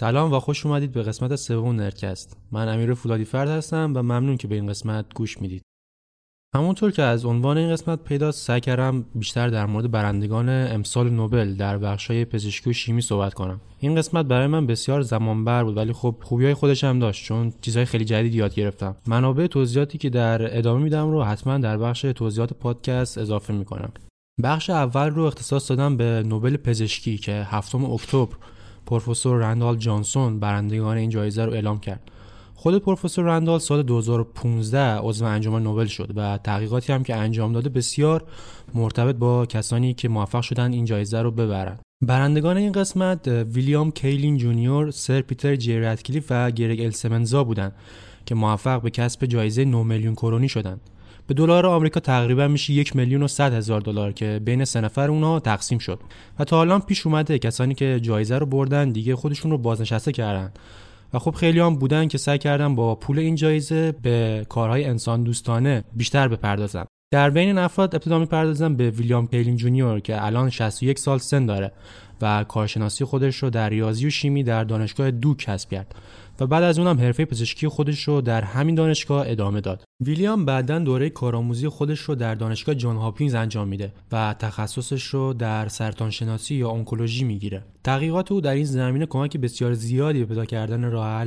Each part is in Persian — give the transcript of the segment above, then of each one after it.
سلام و خوش اومدید به قسمت سوم نرکست. من امیر فولادی فرد هستم و ممنون که به این قسمت گوش می‌دید. همونطور که از عنوان این قسمت پیداست سعی کردم بیشتر در مورد برندگان امسال نوبل در بخشای پزشکی و شیمی صحبت کنم. این قسمت برای من بسیار زمانبر بود ولی خب خوبیای خودش هم داشت چون چیزهای خیلی جدید یاد گرفتم. منابع توضیحاتی که در ادامه میدم رو حتما در بخش توضیحات پادکست اضافه می‌کنم. بخش اول رو اختصاص دادم به نوبل پزشکی که هفتم اکتبر پروفسور رندال جانسون برندگان این جایزه رو اعلام کرد خود پروفسور رندال سال 2015 عضو انجمن نوبل شد و تحقیقاتی هم که انجام داده بسیار مرتبط با کسانی که موفق شدن این جایزه رو ببرند. برندگان این قسمت ویلیام کیلین جونیور، سر پیتر جی و گرگ السمنزا بودند که موفق به کسب جایزه 9 میلیون کرونی شدند. به دلار آمریکا تقریبا میشه یک میلیون و صد هزار دلار که بین سه نفر اونها تقسیم شد. و تا الان پیش اومده کسانی که جایزه رو بردن دیگه خودشون رو بازنشسته کردن. و خب خیلی هم بودن که سعی کردن با پول این جایزه به کارهای انسان دوستانه بیشتر بپردازن. در بین این افراد ابتدا می‌پردازم به ویلیام کیلین جونیور که الان 61 سال سن داره و کارشناسی خودش رو در ریاضی و شیمی در دانشگاه دوک کسب کرد. و بعد از اونم حرفه پزشکی خودش رو در همین دانشگاه ادامه داد. ویلیام بعدا دوره کارآموزی خودش رو در دانشگاه جان هاپینز انجام میده و تخصصش رو در سرطان شناسی یا انکولوژی می‌گیره. تحقیقات او در این زمینه کمک بسیار زیادی به پیدا کردن راه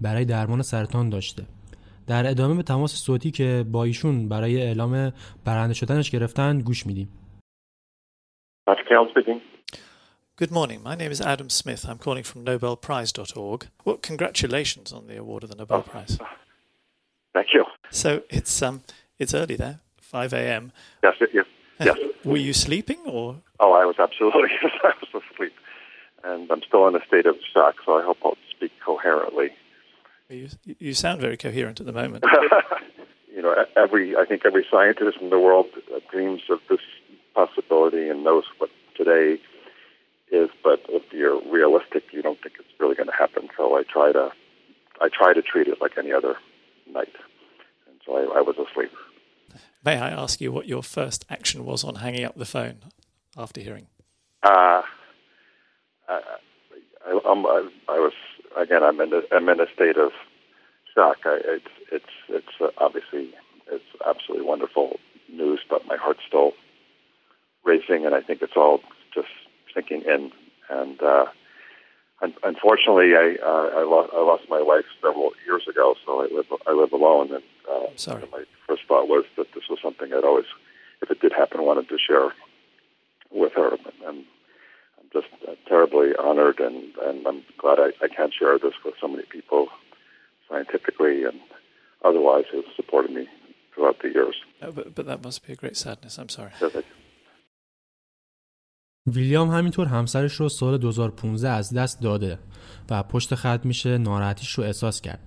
برای درمان سرطان داشته. در ادامه به تماس صوتی که با ایشون برای اعلام برنده شدنش گرفتن گوش میدیم. Good morning. My name is Adam Smith. I'm calling from NobelPrize.org. Well, congratulations on the award of the Nobel oh, Prize. Thank you. So it's um it's early there, 5 a.m. Yes, yes, yes. Were you sleeping or? Oh, I was absolutely. I was asleep, and I'm still in a state of shock. So I hope I'll speak coherently. You you sound very coherent at the moment. you know, every I think every scientist in the world dreams of this possibility and knows what today is, but if you're realistic, you don't think it's really going to happen. So I try to, I try to treat it like any other night. And so I, I was asleep. May I ask you what your first action was on hanging up the phone after hearing? Uh, I, I, I, I was again. I'm in a, I'm in a state of shock. I, it's it's it's uh, obviously it's absolutely wonderful news, but my heart's still racing, and I think it's all just sinking in. And uh, un- unfortunately, I, uh, I, lost, I lost my wife several years ago, so I live I live alone. And uh, Sorry. my first thought was that this was something I'd always, if it did happen, wanted to share with her. And I'm just uh, terribly honored, and, and I'm glad I, I can share this with so many people scientifically and otherwise who have supported me throughout the years. No, but, but that must be a great sadness. I'm sorry. ویلیام همینطور همسرش رو سال 2015 از دست داده و پشت خط میشه ناراحتیش رو احساس کرد.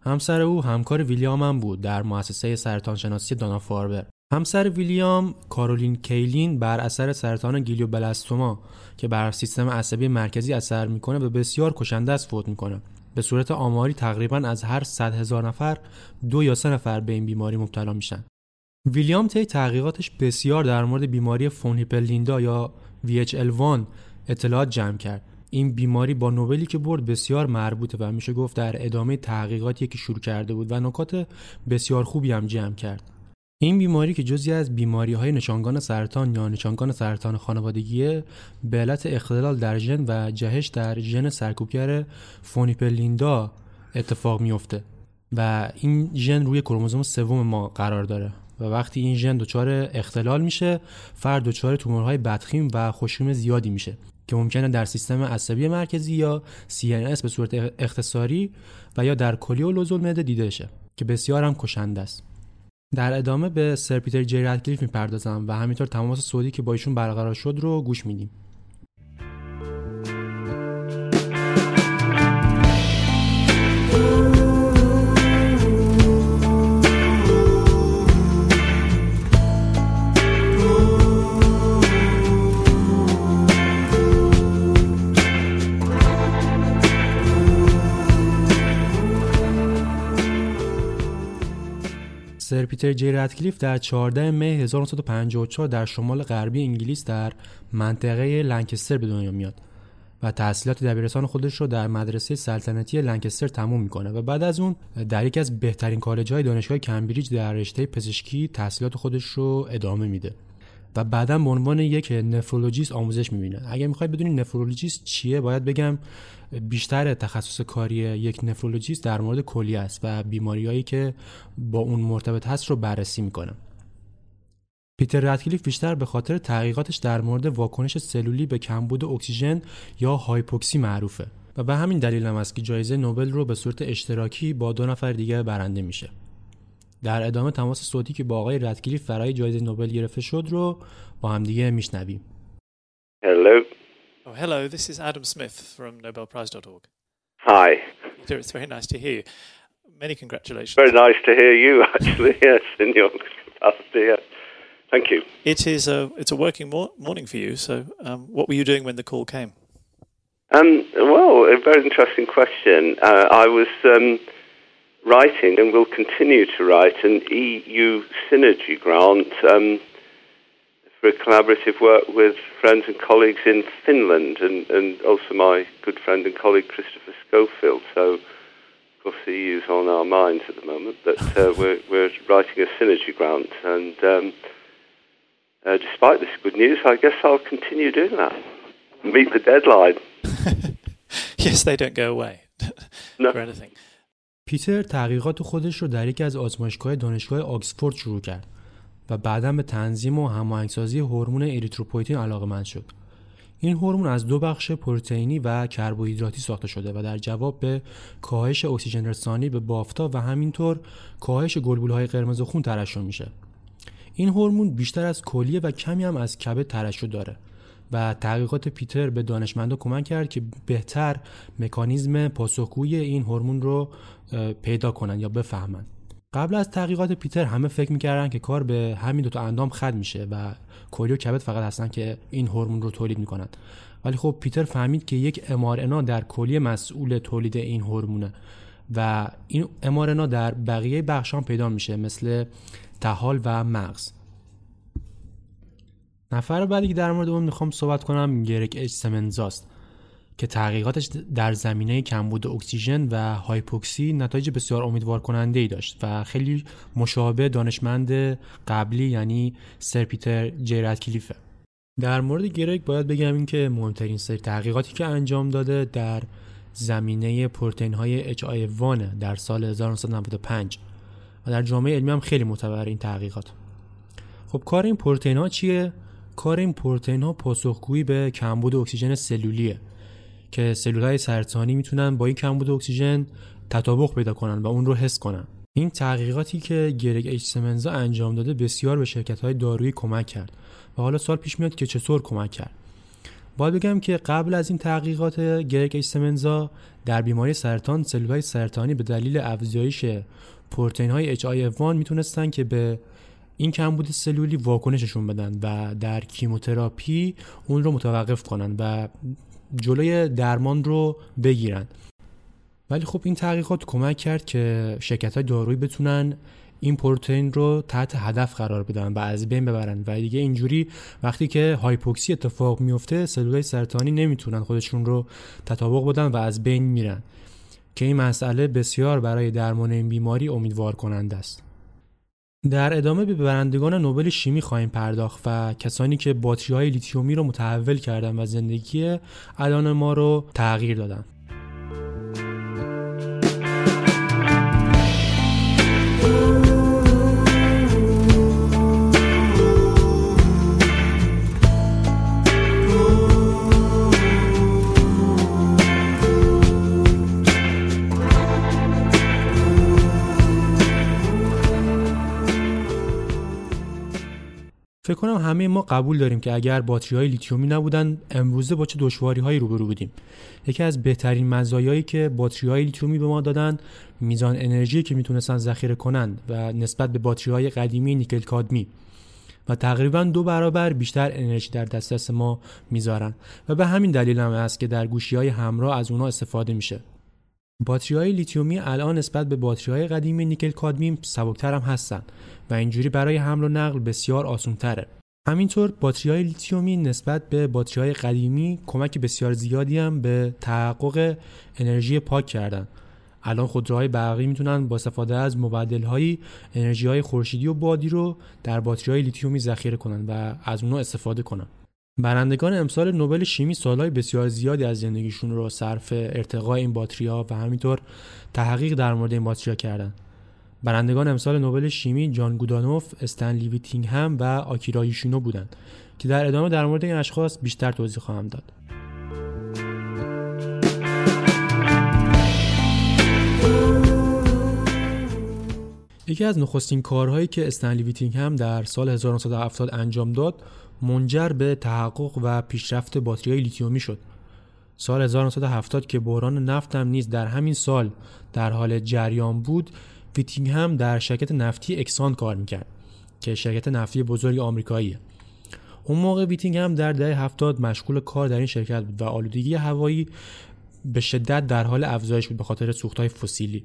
همسر او همکار ویلیام هم بود در مؤسسه سرطان شناسی دانا فاربر. همسر ویلیام کارولین کیلین بر اثر سرطان گیلیوبلاستوما که بر سیستم عصبی مرکزی اثر می‌کنه به بسیار کشنده است فوت می‌کنه. به صورت آماری تقریبا از هر 100 هزار نفر دو یا سه نفر به این بیماری مبتلا میشن. ویلیام طی تحقیقاتش بسیار در مورد بیماری فون لیندا یا VHL1 اطلاعات جمع کرد. این بیماری با نوبلی که برد بسیار مربوطه و میشه گفت در ادامه تحقیقاتی که شروع کرده بود و نکات بسیار خوبی هم جمع کرد. این بیماری که جزی از بیماری های نشانگان سرطان یا نشانگان سرطان خانوادگیه به علت اختلال در ژن و جهش در ژن سرکوبگر فون هیپل لینداو اتفاق میفته و این ژن روی کروموزوم سوم ما قرار داره. و وقتی این ژن دچار اختلال میشه فرد دچار تومورهای بدخیم و خشونت زیادی میشه که ممکنه در سیستم عصبی مرکزی یا CNS به صورت اختصاری و یا در کلی و معده دیده شه که بسیار هم کشنده است. در ادامه به سر پیتر جی ردکلیف می‌پردازم و همینطور تماس صوتی که با ایشون برقرار شد رو گوش میدیم. پیتر جی ردکلیف در 14 می 1954 در شمال غربی انگلیس در منطقه لنکستر به دنیا میاد و تحصیلات دبیرستان خودش رو در مدرسه سلطنتی لنکستر تموم می‌کنه و بعد از اون در یکی از بهترین کالج های دانشگاه کمبریج در رشته پزشکی تحصیلات خودش رو ادامه میده. و بعدا به عنوان یک نفرولوژیست آموزش می‌بینه. اگر می‌خواید بدونید نفرولوژیست چیه باید بگم بیشتر تخصص کاری یک نفرولوژیست در مورد کلیه است و بیماریهایی که با اون مرتبط هست رو بررسی می‌کنه. پیتر ردکلیف بیشتر به خاطر تحقیقاتش در مورد واکنش سلولی به کمبود اکسیژن یا هایپوکسی معروفه و به همین دلیل هم است که جایزه نوبل رو به صورت اشتراکی با دو نفر دیگه برنده میشه. در ادامه تماس صوتی که با آقای ردکلیف برای جایزه نوبل گرفته شد رو با هم دیگه میشنویم Hello. Oh, hello, this is Adam Smith from NobelPrize.org. Hi. Peter, it's very nice to hear you. Many congratulations. Very nice to hear you, actually. Yes, in your capacity. Yes. Thank you. It is a it's a working mor- morning for you. So, um, what were you doing when the call came? Um, well, a very interesting question. Uh, I was um, writing and will continue to write an EU synergy grant um, for a collaborative work with friends and colleagues in Finland and, and also my good friend and colleague Christopher Schofield. So, of course, the EU is on our minds at the moment, but uh, we're, we're writing a synergy grant. And um, uh, despite this good news, I guess I'll continue doing that. Meet the deadline. yes, they don't go away No. for anything. پیتر تحقیقات خودش رو در یکی از آزمایشگاه دانشگاه آکسفورد شروع کرد و بعدا به تنظیم و هماهنگسازی هورمون اریتروپویتین علاقه‌مند شد. این هورمون از دو بخش پروتئینی و کربوهیدراتی ساخته شده و در جواب به کاهش اکسیژن رسانی به بافتا و همینطور کاهش گلبولهای قرمز خون ترشح میشه. این هورمون بیشتر از کلیه و کمی هم از کبد ترشح داره و تحقیقات پیتر به دانشمندا کمک کرد که بهتر مکانیزم پاسخگویی این هورمون رو پیدا کنن یا بفهمن. قبل از تحقیقات پیتر همه فکر می‌کردن که کار به همین دوتا اندام ختم میشه و کلی و کبد فقط هستن که این هورمون رو تولید می‌کنن. ولی خب پیتر فهمید که یک امارنا در کلیه مسئول تولید این هورمونه و این امارنا در بقیه بخشان پیدا میشه مثل تحال و مغز. نفر بعدی که در مورد اون می‌خوام صحبت کنم گرک اچ سمنزاست که تحقیقاتش در زمینه کمبود اکسیژن و هایپوکسی نتایج بسیار امیدوار کننده ای داشت و خیلی مشابه دانشمند قبلی یعنی سر پیتر جیرت کلیفه در مورد گرگ باید بگم این که مهمترین سری تحقیقاتی که انجام داده در زمینه پروتئین های HI1 در سال 1995 و در جامعه علمی هم خیلی معتبر این تحقیقات. خب کار این پروتئین ها چیه؟ کار این پروتئین ها پاسخگویی به کمبود اکسیژن سلولیه که سلول های سرطانی می‌تونن با این کمبود اکسیژن تطابق پیدا کنن و اون رو حس کنن. این تحقیقاتی که گرگ اچ سمنزا انجام داده بسیار به شرکت های دارویی کمک کرد و حالا سال پیش میاد که چطور کمک کرد. باید بگم که قبل از این تحقیقات گرگ اچ سمنزا در بیماری سرطان سلول های سرطانی به دلیل افزایش پروتئین های HIF1 می‌تونستن که به این کمبود سلولی واکنششون بدن و در کیموتراپی اون رو متوقف کنن و جلوی درمان رو بگیرن. ولی خب این تحقیقات کمک کرد که شرکت های دارویی بتونن این پروتئین رو تحت هدف قرار بدن و از بین ببرن. و دیگه اینجوری وقتی که هایپوکسی اتفاق میفته سلولای سرطانی نمی‌تونن خودشون رو تطابق بدن و از بین میرن. که این مسئله بسیار برای درمان این بیماری امیدوار کننده است. در ادامه به برندگان نوبل شیمی خواهیم پرداخت و کسانی که باتری های لیتیومی رو متحول کردن و زندگی الان ما رو تغییر دادن. کنم همه ما قبول داریم که اگر باتری های لیتیومی نبودن امروزه با چه دشواری هایی روبرو بودیم. یکی از بهترین مزایایی که باتری های لیتیومی به ما دادن میزان انرژی که می‌تونستن ذخیره کنند و نسبت به باتری های قدیمی نیکل کادمیم تقریبا دو برابر بیشتر انرژی در دسترس ما می‌ذارن. و به همین دلیل هم است که در گوشی های همراه از اونها استفاده میشه. باتری های لیتیومی الان نسبت به باتری های قدیمی نیکل کادمیم سبکتر هم هستن و اینجوری برای حمل و نقل بسیار آسان تره همینطور باتری های لیتیومی نسبت به باتری های قدیمی کمک بسیار زیادی هم به تحقق انرژی پاک کردن. الان خودروهای برقی می‌تونن با استفاده از مبدل های انرژی های خورشیدی و بادی رو در باتری های لیتیومی ذخیره کنن و از اونها استفاده کنن. برندگان امسال نوبل شیمی سالهای بسیار زیادی از زندگیشون رو صرف ارتقاء این باتری ها و همینطور تحقیق در مورد این باتری ها کردن برندگان امسال نوبل شیمی جان گودایناف، استنلی ویتینگهم و آکیرا بودند که در ادامه در مورد این اشخاص بیشتر توضیح خواهم داد. یکی از نخستین کارهایی که استنلی ویتینگهم در سال 1970 انجام داد منجر به تحقق و پیشرفت باتری لیتیومی شد. سال 1970 که بحران نفت هم نیز در همین سال در حال جریان بود ویتینگهم در شرکت نفتی اکسون کار می‌کرد که شرکت نفتی بزرگ آمریکاییه اون موقع ویتینگهم در دهه هفتاد مشغول کار در این شرکت بود و آلودگی هوایی به شدت در حال افزایش بود به خاطر سوختهای فسیلی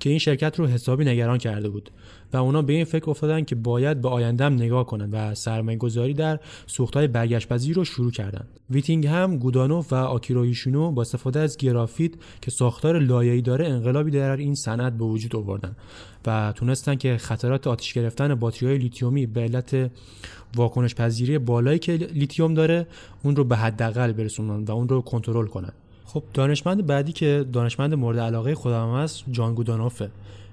که این شرکت رو حسابی نگران کرده بود و اونا به این فکر افتادن که باید به آیندهم نگاه کنند و سرمایه گذاری در سوختهای برگشت رو شروع کردند. ویتینگهم گودایناف و آکیرا یوشینو با استفاده از گرافیت که ساختار لایه‌ای داره انقلابی در این صنعت به وجود آوردن و تونستن که خطرات آتش گرفتن های لیتیومی به علت واکنش پذیری بالایی که لیتیوم داره اون رو به حداقل برسونن و اون رو کنترل کنن خب دانشمند بعدی که دانشمند مورد علاقه خودم است جان گوداینافه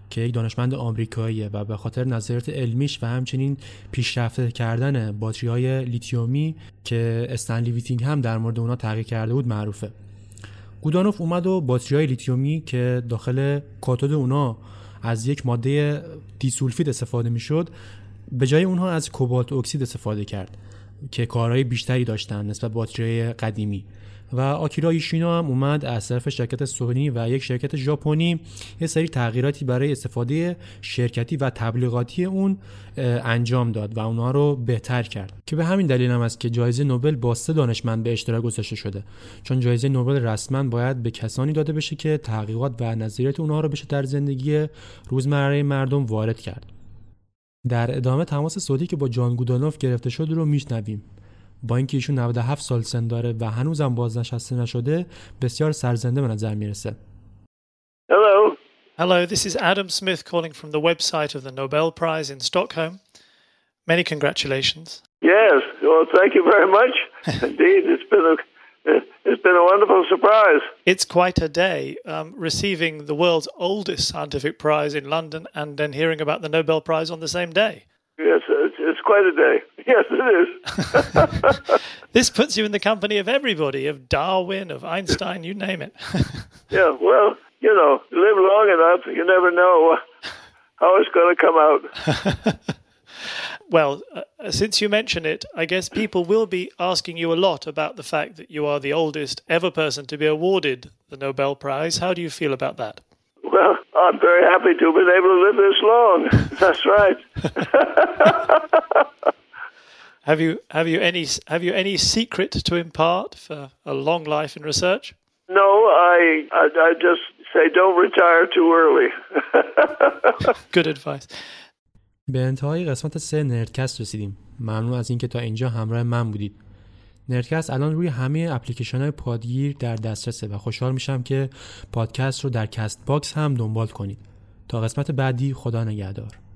که یک دانشمند آمریکاییه و به خاطر نظریات علمیش و همچنین پیشرفته کردن باتری های لیتیومی که استنلی ویتینگهم در مورد اونا تحقیق کرده بود معروفه. گودایناف اومد و باتری های لیتیومی که داخل کاتد اونا از یک ماده دیسولفید استفاده می‌شد به جای اونها از کوبالت اکسید استفاده کرد که کارایی بیشتری داشتن نسبت باتری قدیمی. و آکیرا یوشینو هم اومد از طرف شرکت سونی و یک شرکت ژاپنی. یه سری تغییراتی برای استفاده شرکتی و تبلیغاتی اون انجام داد و اونها رو بهتر کرد. که به همین دلیل هم است که جایزه نوبل با سه دانشمند به اشتراک گذاشته شده. چون جایزه نوبل رسما باید به کسانی داده بشه که تحقیقات و نظریات اونها رو بشه در زندگی روزمره مردم وارد کرد. در ادامه تماس صوتی که با جان گودانوف گرفته شد رو میشنویم. با اینکه ایشون 97 سال سن داره و هنوزم بازنشسته نشده بسیار سرزنده به نظر میرسه Hello. Hello, this is Adam Smith calling from the website of the Nobel Prize in Stockholm. Many congratulations. Yes, well, thank you very much. Indeed, it's been a it's been a wonderful surprise. It's quite a day um, receiving the world's oldest scientific prize in London and then hearing about the Nobel Prize on the same day. Yes, it's, it's quite a day. Yes, it is. this puts you in the company of everybody, of Darwin, of Einstein, you name it. yeah, well, you know, live long enough, you never know how it's going to come out. well, uh, since you mention it, I guess people will be asking you a lot about the fact that you are the oldest ever person to be awarded the Nobel Prize. How do you feel about that? Well, I'm very happy to have been able to live this long. That's right. have you have you any have you any secret to impart for a long life in research? No, I I, I just say don't retire too early. Good advice. به انتهای قسمت سه نردکست رسیدیم. ممنون از اینکه تا اینجا همراه من بودید. نردکست الان روی همه اپلیکیشن های پادگیر در دسترسه و خوشحال میشم که پادکست رو در کست باکس هم دنبال کنید. تا قسمت بعدی خدا نگهدار.